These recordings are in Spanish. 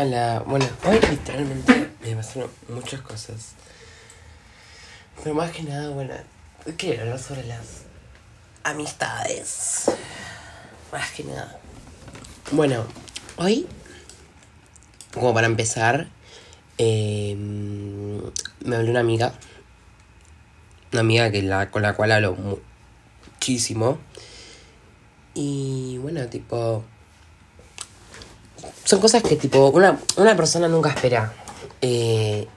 Hola, bueno, hoy literalmente me pasaron muchas cosas. Pero más que nada, bueno, quiero hablar sobre las amistades. Más que nada. Bueno, hoy, como para empezar, eh, me habló una amiga. Una amiga que la, con la cual hablo muchísimo. Y bueno, tipo son cosas que tipo una, una persona nunca espera. Eh,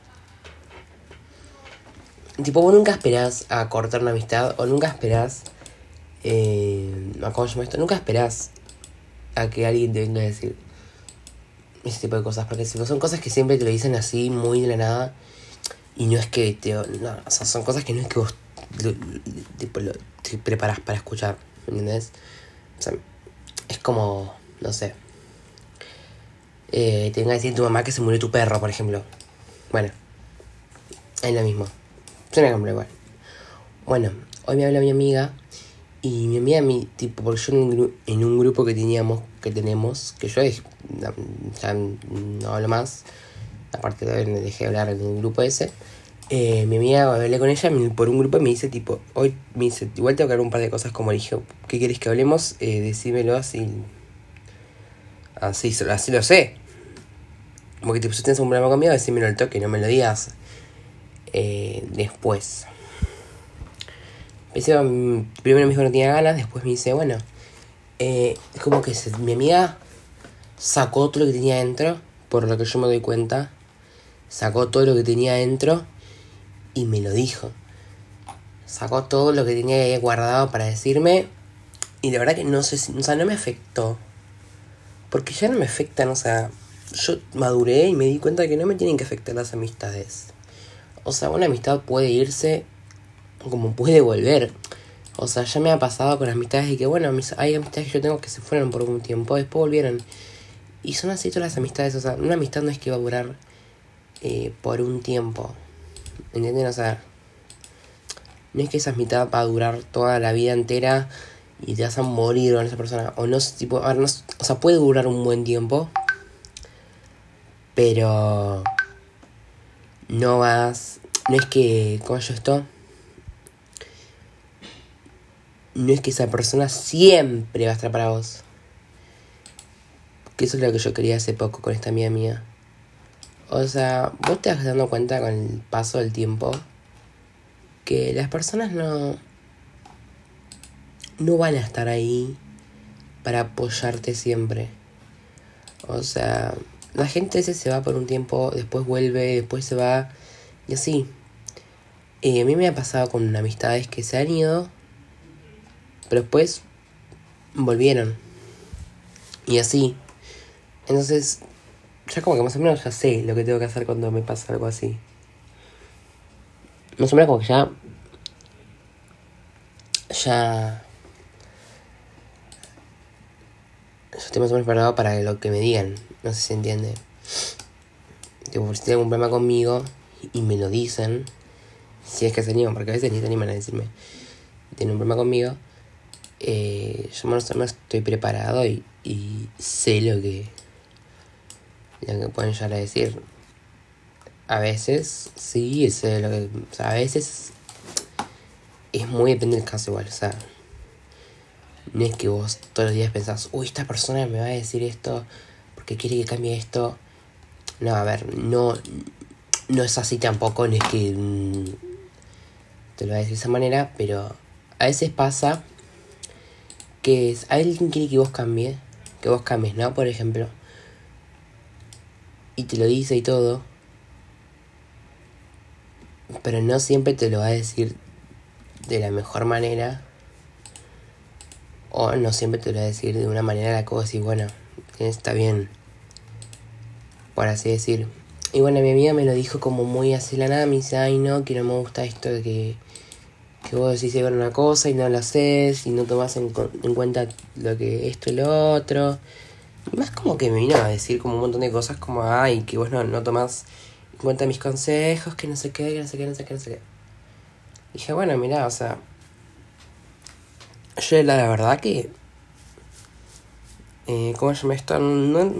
tipo, vos nunca esperás a cortar una amistad o nunca esperás... Eh, ¿Cómo se esto? Nunca esperás a que alguien te venga a decir ese tipo de cosas. Porque son cosas que siempre te lo dicen así, muy de la nada. Y no es que te... No, o sea, son cosas que no es que vos tipo, te preparás para escuchar. ¿Me entiendes? O sea, es como... No sé eh, te venga a decir tu mamá que se murió tu perro, por ejemplo. Bueno, es lo mismo. Es un ejemplo igual. Bueno, hoy me habla mi amiga y mi amiga, mi, tipo, porque yo en un, grupo que teníamos, que tenemos, que yo ya no hablo más, aparte de me dejé hablar en un grupo ese, eh, mi amiga hablé con ella por un grupo y me dice tipo, hoy me dice, igual tengo que hablar un par de cosas como dije, ¿qué querés que hablemos? Eh, decímelo así, así, así lo sé. Como que tipo, si tienes un problema conmigo, decímelo al toque, no me lo digas eh, después. Primero me dijo que no tenía ganas, después me dice, bueno, eh, es como que mi amiga sacó todo lo que tenía dentro, por lo que yo me doy cuenta, sacó todo lo que tenía dentro y me lo dijo. Sacó todo lo que tenía guardado para decirme y la verdad que no sé si, o sea, no me afectó. Porque ya no me afectan, o sea, yo maduré y me di cuenta que no me tienen que afectar las amistades. O sea, una amistad puede irse como puede volver. O sea, ya me ha pasado con amistades y que, bueno, hay amistades que yo tengo que se fueron por un tiempo, después volvieron. Y son así todas las amistades. O sea, una amistad no es que va a durar eh, por un tiempo. ¿Entienden? O sea, no es que esa amistad va a durar toda la vida entera y te vas a morir con esa persona. O no, tipo, no, o sea, puede durar un buen tiempo pero no vas, no es que, ¿cómo yo esto? No es que esa persona siempre va a estar para vos. Que eso es lo que yo quería hace poco con esta amiga mía. O sea, vos te vas dando cuenta con el paso del tiempo que las personas no no van a estar ahí para apoyarte siempre. O sea, la gente ese se va por un tiempo, después vuelve, después se va y así. Eh, a mí me ha pasado con amistades que se han ido, pero después volvieron. Y así. Entonces, ya como que más o menos ya sé lo que tengo que hacer cuando me pasa algo así. Más o menos como que ya... Ya... Yo estoy más o menos preparado para lo que me digan. No sé si se entiende. Tipo, si tienen algún problema conmigo y me lo dicen, si es que se animan, porque a veces ni se animan a decirme, tienen un problema conmigo, eh, yo más o menos estoy preparado y, y sé lo que, lo que pueden llegar a decir. A veces, sí, sé lo que. O sea, a veces es muy depende del caso igual, o sea. No es que vos todos los días pensás, uy, esta persona me va a decir esto porque quiere que cambie esto. No, a ver, no, no es así tampoco, no es que mm, te lo voy a decir de esa manera, pero a veces pasa que alguien quiere que vos cambie, que vos cambies, ¿no? Por ejemplo, y te lo dice y todo, pero no siempre te lo va a decir de la mejor manera, o no siempre te lo va a decir de una manera la vos decís, bueno, está bien, por así decir. Y bueno, mi amiga me lo dijo como muy así la nada, me dice, ay no, que no me gusta esto de que, que vos decís ver una cosa y no lo haces y no tomas en, en, cuenta lo que esto y lo otro. Y más como que me vino a decir como un montón de cosas como, ay, que vos no, no tomás en cuenta mis consejos, que no sé qué, que no sé qué, no sé qué, no sé qué. dije, bueno, mira, o sea, yo la verdad que eh, ¿cómo se llama esto? No,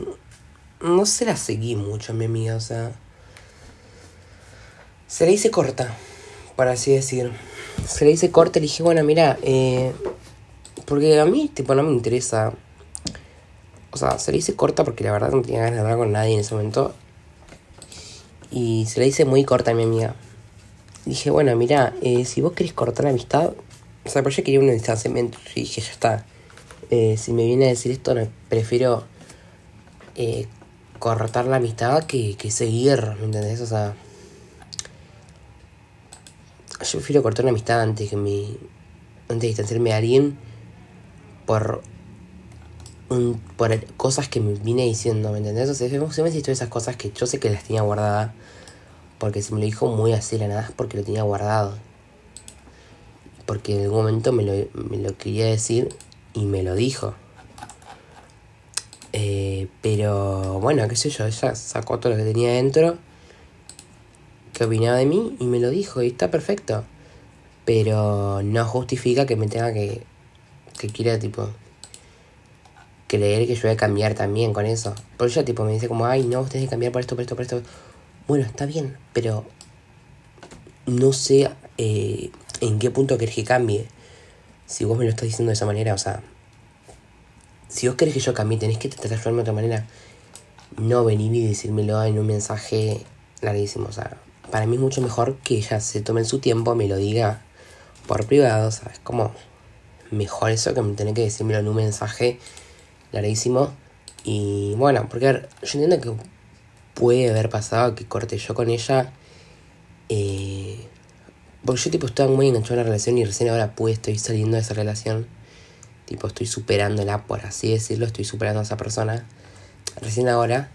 no se la seguí mucho a mi amiga, o sea. Se la hice corta, por así decir. Se la hice corta y dije, bueno, mira, eh, porque a mí, tipo, no me interesa. O sea, se la hice corta porque la verdad no tenía ganas de hablar con nadie en ese momento. Y se la hice muy corta a mi amiga. Dije, bueno, mira, eh, si vos querés cortar la amistad. O sea, pero yo quería un distanciamiento. Y dije, ya está. Eh, si me viene a decir esto, no, prefiero eh, cortar la amistad que, que seguir, ¿me entendés? O sea, yo prefiero cortar una amistad antes que mi. antes de distanciarme de alguien por. Un, por cosas que me vine diciendo, ¿me entendés? O sea, se me todas esas cosas que yo sé que las tenía guardadas. Porque se me lo dijo muy así la nada, es porque lo tenía guardado. Porque en algún momento me lo, me lo quería decir y me lo dijo. Eh, pero bueno, qué sé yo, ella sacó todo lo que tenía dentro, que opinaba de mí y me lo dijo y está perfecto. Pero no justifica que me tenga que, que quiera tipo creer que yo voy a cambiar también con eso. Por ella tipo me dice como, ay no, ustedes que cambiar por esto, por esto, por esto. Bueno, está bien, pero no sé eh, en qué punto querés que cambie. Si vos me lo estás diciendo de esa manera, o sea, si vos querés que yo cambie, tenés que tratar de otra manera. No venir y decírmelo en un mensaje larguísimo. O sea, para mí es mucho mejor que ella se tome su tiempo, me lo diga por privado, ¿sabes? Como mejor eso que tener que decírmelo en un mensaje larguísimo. Y bueno, porque yo entiendo que puede haber pasado que corte yo con ella. Eh, porque yo tipo estaba muy enganchado en la relación y recién ahora pude estoy saliendo de esa relación. Tipo, estoy superándola, por así decirlo, estoy superando a esa persona. Recién ahora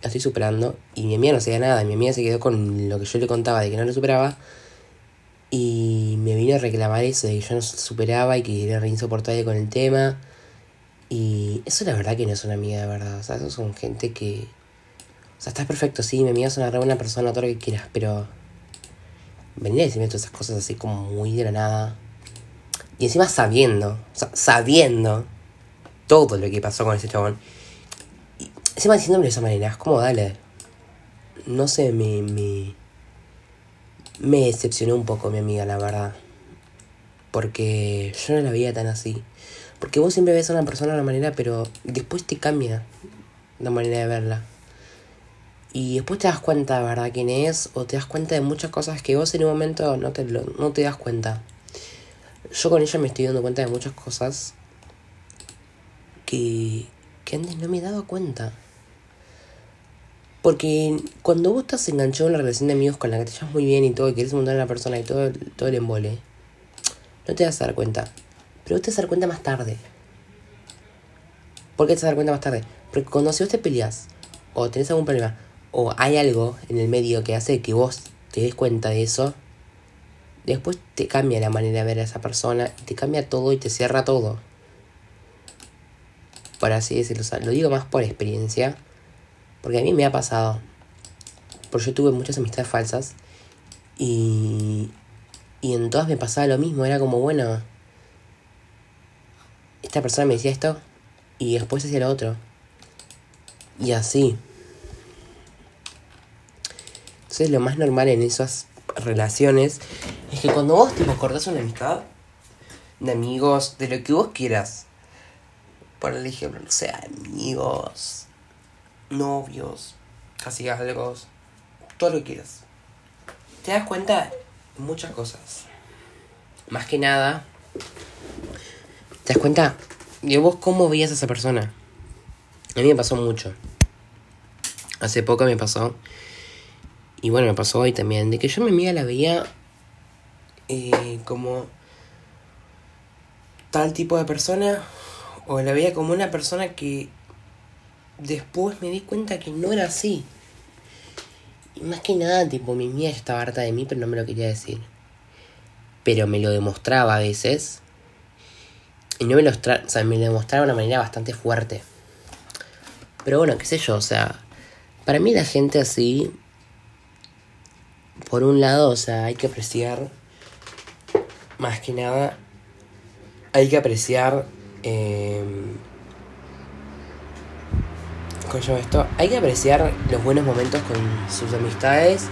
la estoy superando y mi amiga no sabía nada. Mi amiga se quedó con lo que yo le contaba de que no lo superaba. Y me vino a reclamar eso, de que yo no superaba y que era insoportable con el tema. Y eso la verdad que no es una amiga de verdad. O sea, eso son gente que. O sea, estás perfecto, sí, mi amiga es una re buena persona, todo lo que quieras, pero. Venir a todas esas cosas así como muy de la nada. Y encima sabiendo, sabiendo todo lo que pasó con ese chabón. Y encima diciéndome de esa manera, es como, dale. No sé, me, me. Me decepcionó un poco mi amiga, la verdad. Porque yo no la veía tan así. Porque vos siempre ves a una persona de una manera, pero después te cambia la manera de verla. Y después te das cuenta verdad quién es, o te das cuenta de muchas cosas que vos en un momento no te, no te das cuenta yo con ella me estoy dando cuenta de muchas cosas que, que antes no me he dado cuenta. Porque cuando vos estás enganchado en una relación de amigos con la que te llevas muy bien y todo, y quieres montar a la persona y todo, todo el embole, no te vas a dar cuenta. Pero vos te vas a dar cuenta más tarde. ¿Por qué te vas a dar cuenta más tarde? Porque cuando si vos te peleas, o tenés algún problema, o hay algo en el medio que hace que vos te des cuenta de eso, después te cambia la manera de ver a esa persona, te cambia todo y te cierra todo. Por así decirlo, lo digo más por experiencia, porque a mí me ha pasado. Porque yo tuve muchas amistades falsas y, y en todas me pasaba lo mismo, era como, bueno, esta persona me decía esto y después hacía lo otro. Y así. Entonces lo más normal en esas relaciones es que cuando vos tipo cortás una amistad de amigos, de lo que vos quieras, por ejemplo, no sé, amigos, novios, casi algo, todo lo que quieras, te das cuenta de muchas cosas. Más que nada, te das cuenta de vos cómo veías a esa persona. A mí me pasó mucho. Hace poco me pasó y bueno, me pasó hoy también, de que yo mi amiga la veía eh, como tal tipo de persona, o la veía como una persona que después me di cuenta que no era así. Y más que nada, tipo, mi amiga estaba harta de mí, pero no me lo quería decir. Pero me lo demostraba a veces. Y no me lo, o sea, me lo demostraba de una manera bastante fuerte. Pero bueno, qué sé yo, o sea, para mí la gente así por un lado, o sea, hay que apreciar, más que nada, hay que apreciar, eh, ¿cómo se llama esto? Hay que apreciar los buenos momentos con sus amistades.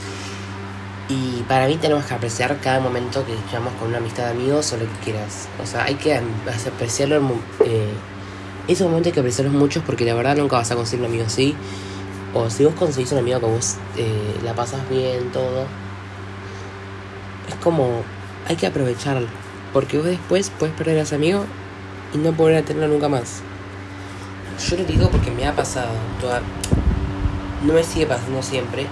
Y para mí tenemos que apreciar cada momento que llevamos con una amistad de amigos o lo que quieras. O sea, hay que apreciarlo. Eh, esos momentos hay que apreciarlos muchos porque la verdad nunca vas a conseguir un amigo así. O si vos conseguís un amigo que vos eh, la pasas bien, todo. Es como, hay que aprovecharlo. Porque vos después puedes perder a ese amigo y no poder tenerlo nunca más. Yo lo digo porque me ha pasado. Toda... No me sigue pasando siempre.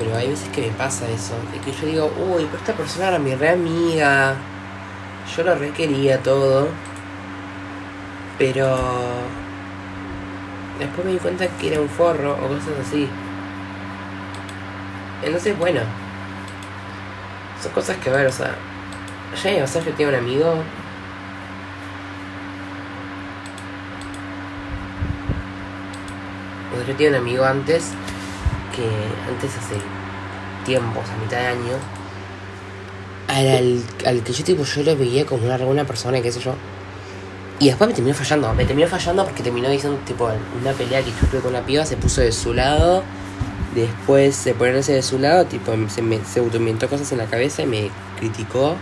Pero hay veces que me pasa eso. De que yo digo, uy, pero esta persona era mi re amiga. Yo lo requería todo. Pero después me di cuenta que era un forro o cosas así. Entonces, bueno, son cosas que ver, o sea, ya o sea, yo tengo un amigo. O sea, yo tenía un amigo antes que antes hace tiempos, a mitad de año, al, al que yo tipo yo lo veía como una, una persona, qué sé yo y después me terminó fallando. Me terminó fallando porque terminó diciendo, tipo, una pelea que yo con una piba, se puso de su lado. Después de ponerse de su lado, tipo, se, me, se cosas en la cabeza y me criticó.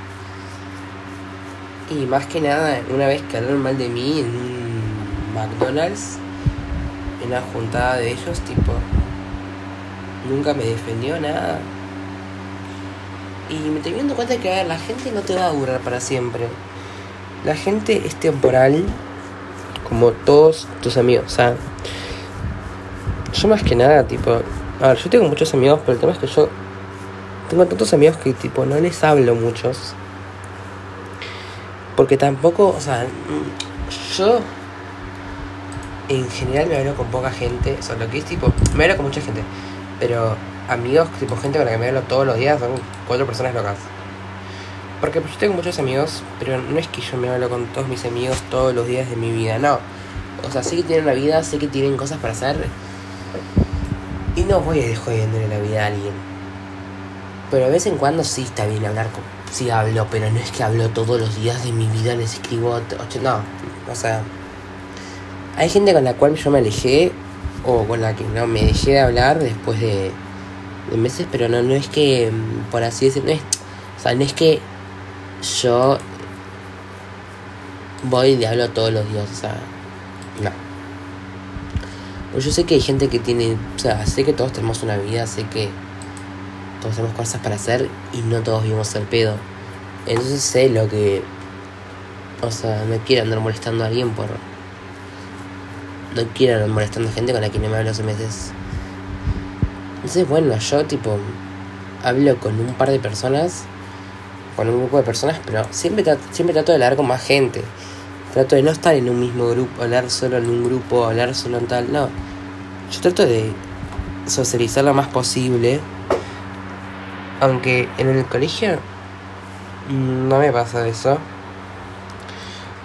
Y más que nada, una vez que hablaron mal de mí en un McDonald's, en una juntada de ellos, tipo, nunca me defendió nada. Y me terminé dando cuenta que, a ver, la gente no te va a durar para siempre. La gente es temporal, como todos tus amigos. O sea, yo más que nada, tipo, a ver, yo tengo muchos amigos, pero el tema es que yo tengo tantos amigos que, tipo, no les hablo muchos. Porque tampoco, o sea, yo en general me hablo con poca gente. O sea, lo que es tipo, me hablo con mucha gente. Pero amigos, tipo gente con la que me hablo todos los días, son cuatro personas locas. Porque pues, yo tengo muchos amigos, pero no es que yo me hablo con todos mis amigos todos los días de mi vida, no. O sea, sé que tienen una vida, sé que tienen cosas para hacer. Y no voy a jodiéndole la vida a alguien. Pero de vez en cuando sí está bien hablar con... Sí hablo, pero no es que hablo todos los días de mi vida, les escribo... No, o sea... Hay gente con la cual yo me alejé o con la que no me dejé de hablar después de, meses, pero no, no es que, por así decirlo, no es, o sea, no es que yo voy y hablo todos los días, o sea. Pues yo sé que hay gente que tiene, o sea, sé que todos tenemos una vida, sé que todos tenemos cosas para hacer y no todos vivimos el pedo. Entonces sé lo que, o sea, no quiero andar molestando a alguien por... No quiero andar molestando a gente con la que no me hablo hace meses. Entonces, bueno, yo tipo hablo con un par de personas con un grupo de personas, pero siempre, siempre trato de hablar con más gente. Trato de no estar en un mismo grupo, hablar solo en un grupo, hablar solo en tal, no. Yo trato de socializar lo más posible. Aunque en el colegio no me pasa eso.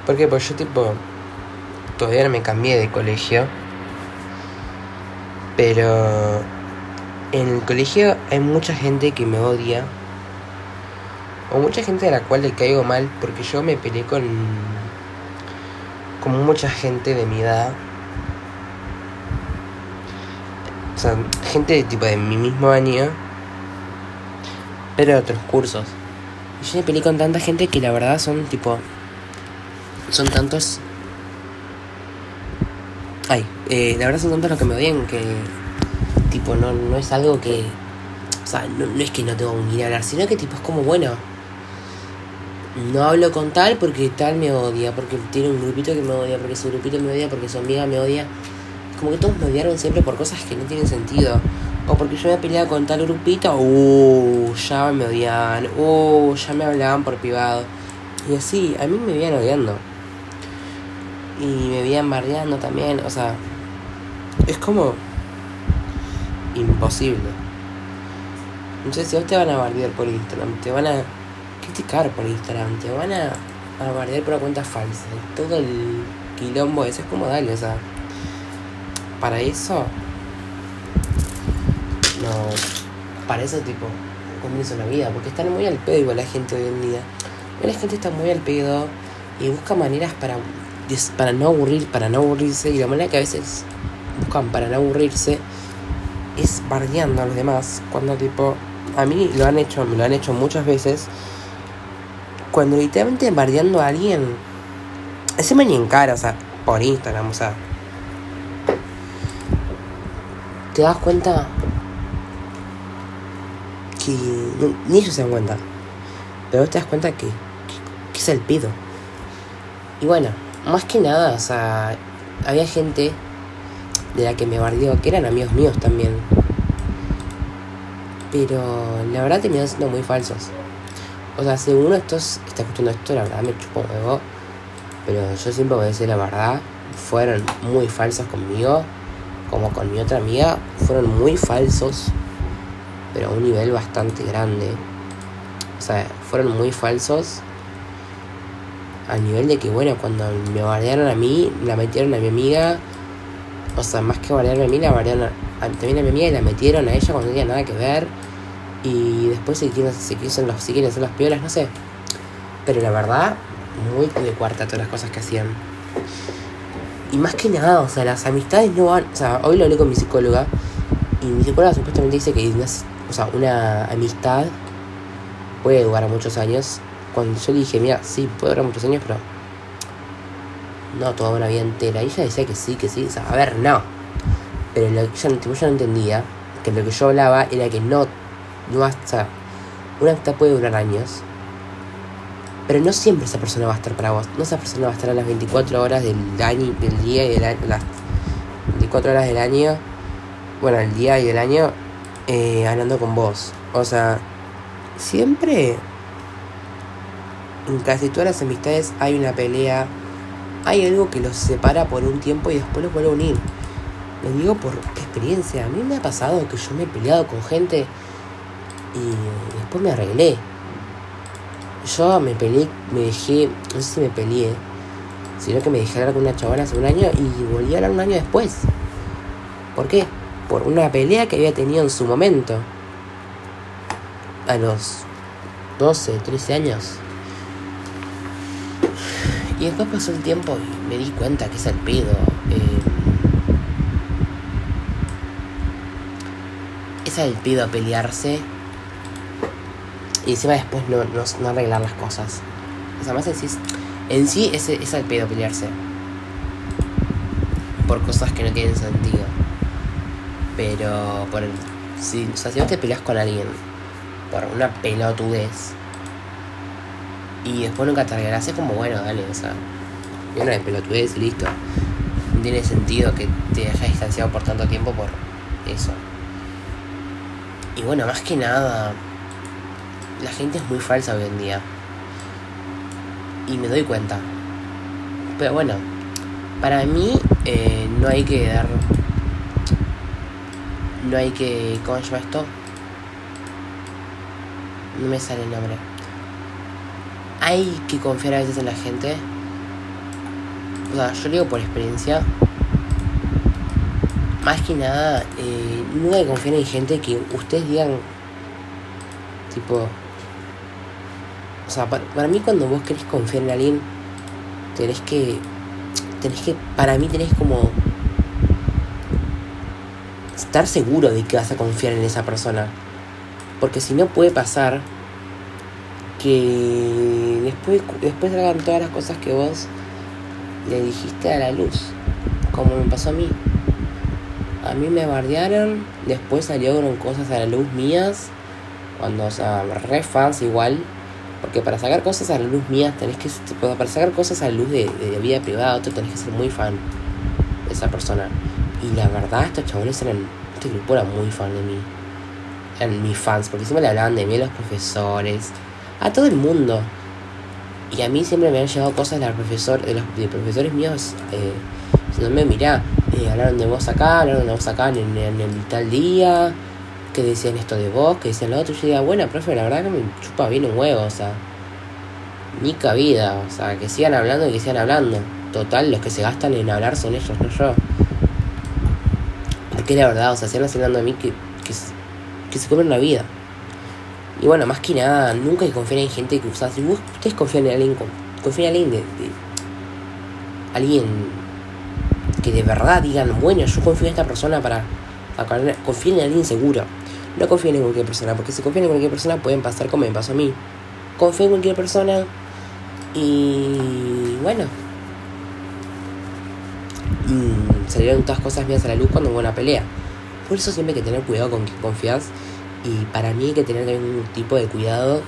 Porque pues yo tipo todavía no me cambié de colegio. Pero en el colegio hay mucha gente que me odia o mucha gente a la cual le caigo mal porque yo me peleé con con mucha gente de mi edad. O sea gente de tipo de mi mismo año. Pero de otros cursos. Y yo me peleé con tanta gente que la verdad son tipo son tantos. Ay eh, la verdad son tantos los que me odian que tipo no, no es algo que o sea, no, no es que no tengo un ir a hablar, sino que tipo es como bueno no hablo con tal porque tal me odia, porque tiene un grupito que me odia, porque su grupito me odia, porque su amiga me odia. Como que todos me odiaron siempre por cosas que no tienen sentido. O porque yo me peleado con tal grupito, uh, ya me odiaban, uh, ya me hablaban por privado. Y así, a mí me vivían odiando. Y me vivían bardeando también, o sea, es como imposible. Entonces, si vos te van a bardear por Instagram, te van a criticar por Instagram, te van a, a bardear por una cuenta falsa. Todo el quilombo ese es como dale, o sea. Para eso. No. Para eso, tipo. Comienza una vida. Porque están muy al pedo igual la gente hoy en día. la gente está muy al pedo. Y busca maneras para. Para no aburrir, para no aburrirse. Y la manera que a veces buscan para no aburrirse es bardeando a los demás. Cuando tipo, a mí lo han hecho, me lo han hecho muchas veces. Cuando literalmente bardeando a alguien, ese ni en cara, o sea, por Instagram, o sea. Te das cuenta que ni ellos se dan cuenta. Pero te das cuenta que, que, es el pido. Y bueno, más que nada, o sea, había gente de la que me bardeó, que eran amigos míos también. Pero la verdad terminaron siendo muy falsos. O sea, si uno estos está escuchando esto, la verdad me chupo huevo. Pero yo siempre voy a decir la verdad. Fueron muy falsos conmigo. Como con mi otra amiga. Fueron muy falsos. Pero a un nivel bastante grande. O sea, fueron muy falsos. Al nivel de que, bueno, cuando me bardearon a mí, la metieron a mi amiga o sea, más que variar a mí, la variaron también a mi amiga y la metieron a ella cuando no tenía nada que ver. Y después se quieren, se quieren, los, quieren hacer las piolas, no sé. Pero la verdad, muy de cuarta todas las cosas que hacían. Y más que nada, o sea, las amistades no van. O sea, hoy lo hablé con mi psicóloga. Y mi psicóloga supuestamente dice que una, o sea, una amistad puede durar muchos años. Cuando yo dije, mira, sí, puede durar muchos años, pero no toda una vida entera. Y ella decía que sí, que sí. O sea, a ver, no. Pero lo que yo, no entendía, que lo que yo hablaba era que no, no hasta una amistad puede durar años, pero no siempre esa persona va a estar para vos. No esa persona va a estar a las 24 horas del año, del día y del año, las 24 horas del año, bueno, el día y el año, eh, hablando con vos. O sea, siempre, en casi todas las amistades hay una pelea hay algo que los separa por un tiempo y después los vuelve a unir. Lo digo por experiencia. A mí me ha pasado que yo me he peleado con gente y después me arreglé. Yo me peleé, me dejé, no sé si me peleé, sino que me dejé hablar con una chavana hace un año y volví a hablar un año después. ¿Por qué? Por una pelea que había tenido en su momento. A los 12, 13 años. Y después pasó el tiempo y me di cuenta que es el pedo. Eh, es el pedo pelearse. Y encima después no, no, arreglar las cosas. O sea, más decís, en sí es, es el pedo pelearse. Por cosas que no tienen sentido. Pero por el, si, o sea, si no te peleas con alguien por una pelotudez y después nunca te arreglas. Es como, bueno, dale, o sea, yo no de pelotudez y listo. No tiene sentido que te dejes distanciado por tanto tiempo por eso. Y bueno, más que nada, la gente es muy falsa hoy en día. Y me doy cuenta. Pero bueno, para mí eh, no hay que dar... No hay que... ¿Cómo se llama esto? No me sale el nombre hay que confiar a veces en la gente. O sea, yo digo por experiencia. Más que nada, eh, nunca confiar en gente que ustedes digan, tipo, o sea, para, mí cuando vos querés confiar en alguien, tenés que, tenés que, para mí tenés como estar seguro de que vas a confiar en esa persona. Porque si no puede pasar que después, después hagan todas las cosas que vos le dijiste a la luz, como me pasó a mí. A mí me bardearon, después salieron cosas a la luz mías, cuando, o sea, re fans igual, porque para sacar cosas a la luz mías tenés que, para sacar cosas a la luz de, vida privada, tú tenés que ser muy fan de esa persona. Y la verdad, estos chabones eran, este grupo era muy fan de mí. Eran mis fans, porque siempre le hablaban de mí a los profesores, a todo el mundo. Y a mí siempre me han llegado cosas de, profesor, de los de profesores míos eh, diciéndome, mirá, eh, hablaron de vos acá, hablaron de vos acá en, el tal día, que decían esto de vos, que decían lo otro. Yo digo, bueno, profe, la verdad que me chupa bien un huevo, o sea, ni cabida, o sea, que sigan hablando y que sigan hablando. Total, los que se gastan en hablar son ellos, no yo. Porque la verdad, o sea, siguen hablando de mí que, que, se comen la vida. Y bueno, más que nada, nunca hay en gente que usa. Si ustedes confían en alguien, confíen en alguien de, alguien que de verdad digan, bueno, yo confío en esta persona para... Confíen en alguien seguro. No confíen en cualquier persona, porque si confían en cualquier persona pueden pasar como me pasó a mí. Confío en cualquier persona y bueno. Mm, salieron todas cosas mías a la luz cuando hubo una pelea. Por eso siempre hay que tener cuidado con quien confías. Y para mí hay que tener un tipo de cuidado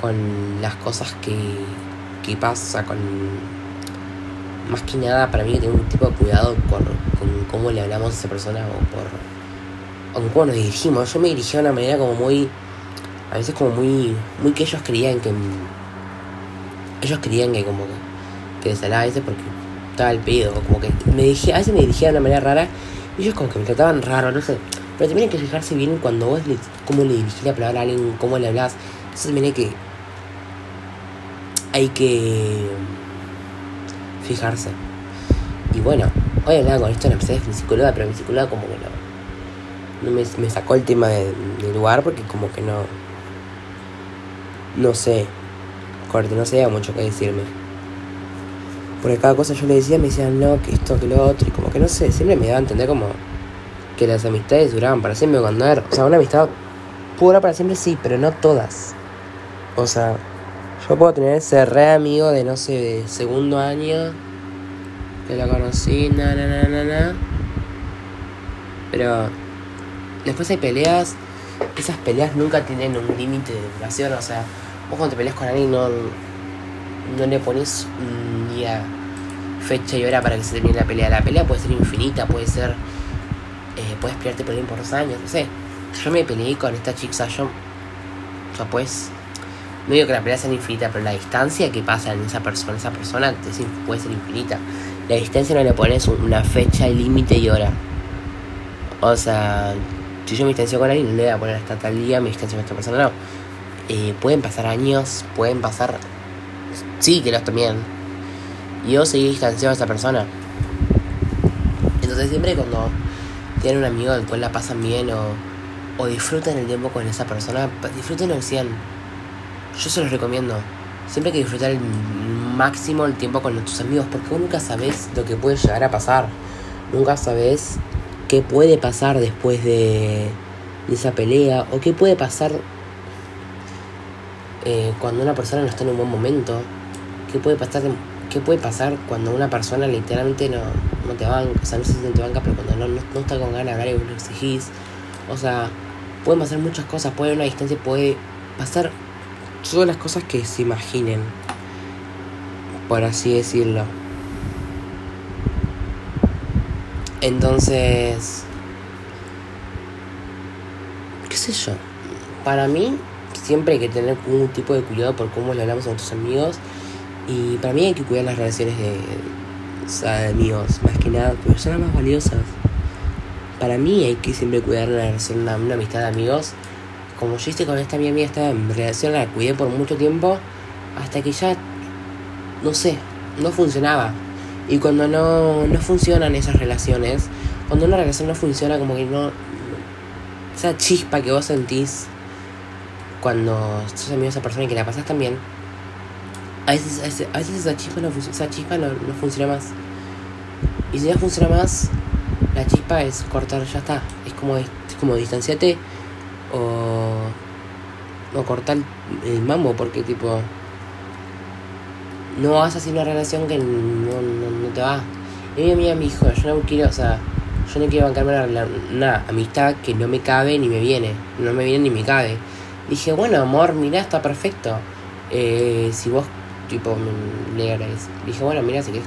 con las cosas que, que pasa, con... Más que nada, para mí hay que tener un tipo de cuidado con cómo le hablamos a esa persona o por... O cómo nos dirigimos. Yo me dirigía de una manera como muy... A veces como muy... Muy que ellos creían que... Ellos creían que como que... Que les hablaba a veces porque estaba el pedo. Como que me dirigía... A veces me dirigía de una manera rara. Y ellos como que me trataban raro, no sé. Pero también hay que fijarse bien cuando vos le, cómo le dirigís la palabra a alguien, cómo le hablas. Eso también hay que hay que fijarse. Y bueno, hoy hablaba con esto en la mi psicóloga, pero mi psicóloga como que no, me, sacó el tema del lugar porque como que no, no sé, corte, no sabía mucho qué decirme. Porque cada cosa yo le decía, me decían no, que esto, que lo otro, y como que no sé, siempre me daba a entender como que las amistades duraban para siempre cuando era, o sea, una amistad puede para siempre sí, pero no todas. O sea, yo puedo tener ese re amigo de no sé, de segundo año. Que lo conocí, na na na na na. Pero después hay peleas. Esas peleas nunca tienen un límite de duración. O sea, vos cuando te peleas con alguien no, no le pones un día, fecha y hora para que se termine la pelea. La pelea puede ser infinita, puede ser. Eh, puedes pelearte por él por dos años, no sé. Yo me peleé con esta chica, yo. O sea, pues no digo que la pelea sea infinita, pero la distancia que pasa en esa persona, esa persona puede ser infinita. La distancia no le pones una fecha, límite y hora. O sea, si yo me distancio con alguien, no le voy a poner hasta tal día, me distancio con esta persona, no. Eh, pueden pasar años, pueden pasar Sí, que los también. Y yo seguí distanciado a esa persona. Entonces siempre cuando tienen un amigo del cual la pasan bien o, o disfrutan el tiempo con esa persona, disfruten al 100 yo se los recomiendo. Siempre hay que disfrutar el máximo el tiempo con tus amigos, porque vos nunca sabes lo que puede llegar a pasar. Nunca sabes qué puede pasar después de, esa pelea, o qué puede pasar eh, cuando una persona no está en un buen momento. ¿Qué puede pasar, qué puede pasar cuando una persona literalmente no, no te banca, o sea, no se siente banca, pero cuando no, no, está con ganas de hablar y vos lo exigís. O sea, pueden pasar muchas cosas, puede haber una distancia, puede pasar todas las cosas que se imaginen, por así decirlo. Entonces, qué sé yo, para mí siempre hay que tener un tipo de cuidado por cómo le hablamos a nuestros amigos y para mí hay que cuidar las relaciones de, amigos, más que nada, porque son las más valiosas. Para mí hay que siempre cuidar una relación, una amistad de amigos como yo hice con esta mi amiga, estaba en relación, la cuidé por mucho tiempo, hasta que ya, no sé, no funcionaba. Y cuando no, no funcionan esas relaciones, cuando una relación no funciona, como que no. Esa chispa que vos sentís cuando sos amigo de esa persona y que la pasas también, a veces, a veces, esa chispa, no, esa chispa no, no funciona más. Y si no funciona más, la chispa es cortar, ya está. Es como, es como distanciate o, o cortar el mambo porque tipo no vas a hacer una relación que no, no, te va. Y mi amiga me dijo, yo no quiero, o sea, yo no quiero bancarme una, amistad que no me cabe ni me viene, no me viene ni me cabe. Dije, bueno, amor, mira, está perfecto. Eh, si vos, tipo, me, le Dije, bueno, mira, si que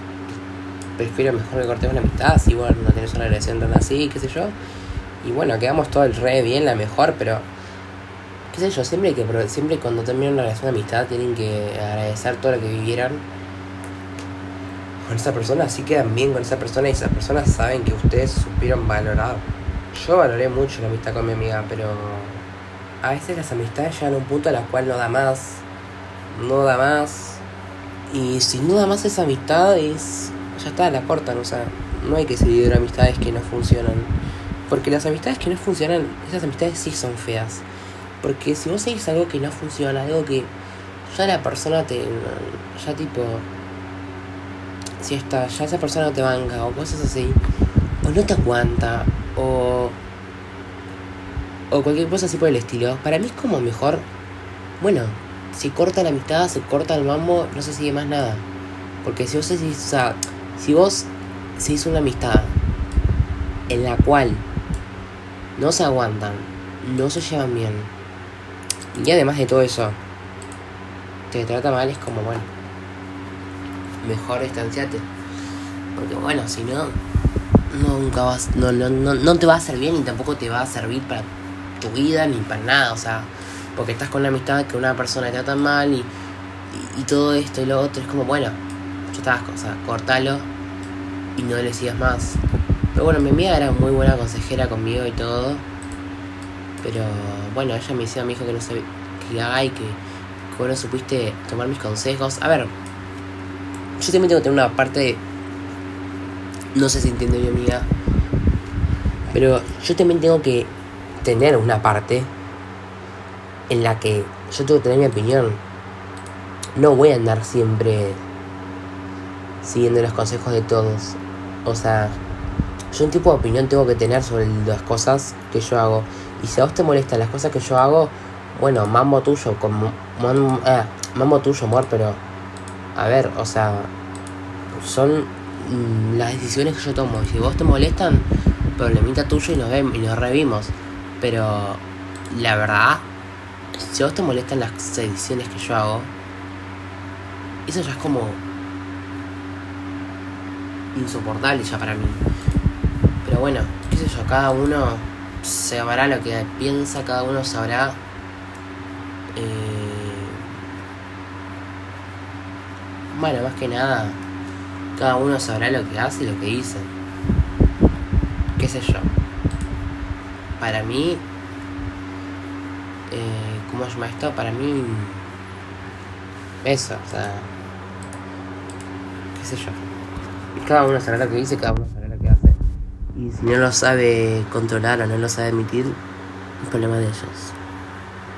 prefiero mejor que cortemos una amistad, si vos no tenés una relación tan así, qué sé yo. Y bueno, quedamos todo el re bien, la mejor, pero qué siempre que siempre cuando terminan una relación de amistad tienen que agradecer todo lo que vivieron con esa persona, así quedan bien con esa persona y esas personas saben que ustedes supieron valorar. Yo valoré mucho la amistad con mi amiga, pero a veces las amistades llegan a un punto a la cual no da más, no da más. Y si no da más esa amistad es ya está, la cortan, o sea, no hay que seguir amistades que no funcionan. Porque las amistades que no funcionan, esas amistades sí son feas. Porque si vos seguís algo que no funciona, algo que ya la persona te. ya tipo. si está, ya esa persona no te banca o cosas así, o no te aguanta, o, o cualquier cosa así por el estilo, para mí es como mejor, bueno, si corta la amistad, se corta el mambo, no se sigue más nada. Porque si vos decís, o sea, si vos se hizo una amistad en la cual no se aguantan, no se llevan bien, y además de todo eso, te trata mal, es como, bueno, mejor distanciate. Porque bueno, si no, nunca vas, no, no, no, no te va a hacer bien tampoco te va a servir para tu vida ni para nada, o sea, porque estás con la amistad que una persona te trata mal y, y, todo esto y lo otro, es como, bueno, yo estaba, o sea, cortalo y no le sigas más. Pero bueno, mi amiga era muy buena consejera conmigo y todo. Pero bueno, ella me decía, me dijo que no sabía que haga y que, bueno supiste tomar mis consejos. A ver, yo también tengo que tener una parte. No sé si entiende mi amiga. Pero yo también tengo que tener una parte en la que yo tengo que tener mi opinión. No voy a andar siempre siguiendo los consejos de todos. O sea, yo un tipo de opinión tengo que tener sobre las cosas que yo hago. Y si a vos te molestan las cosas que yo hago, bueno, mambo tuyo, como, eh, mambo tuyo, amor, pero a ver, o sea, son mm, las decisiones que yo tomo. Si vos te molestan, problemita tuyo y nos, vemos, y nos revimos. Pero la verdad, si a vos te molestan las decisiones que yo hago, eso ya es como insoportable ya para mí. Pero bueno, qué sé yo, cada uno sabrá lo que piensa, cada uno sabrá eh, bueno, más que nada, cada uno sabrá lo que hace y lo que dice. ¿Qué sé yo? Para mí, eh, ¿cómo se llama esto? Para mí, eso, o sea, qué sé yo. Cada uno sabrá lo que dice, cada uno. Y si no lo sabe controlar o no lo sabe emitir, es problema de ellos.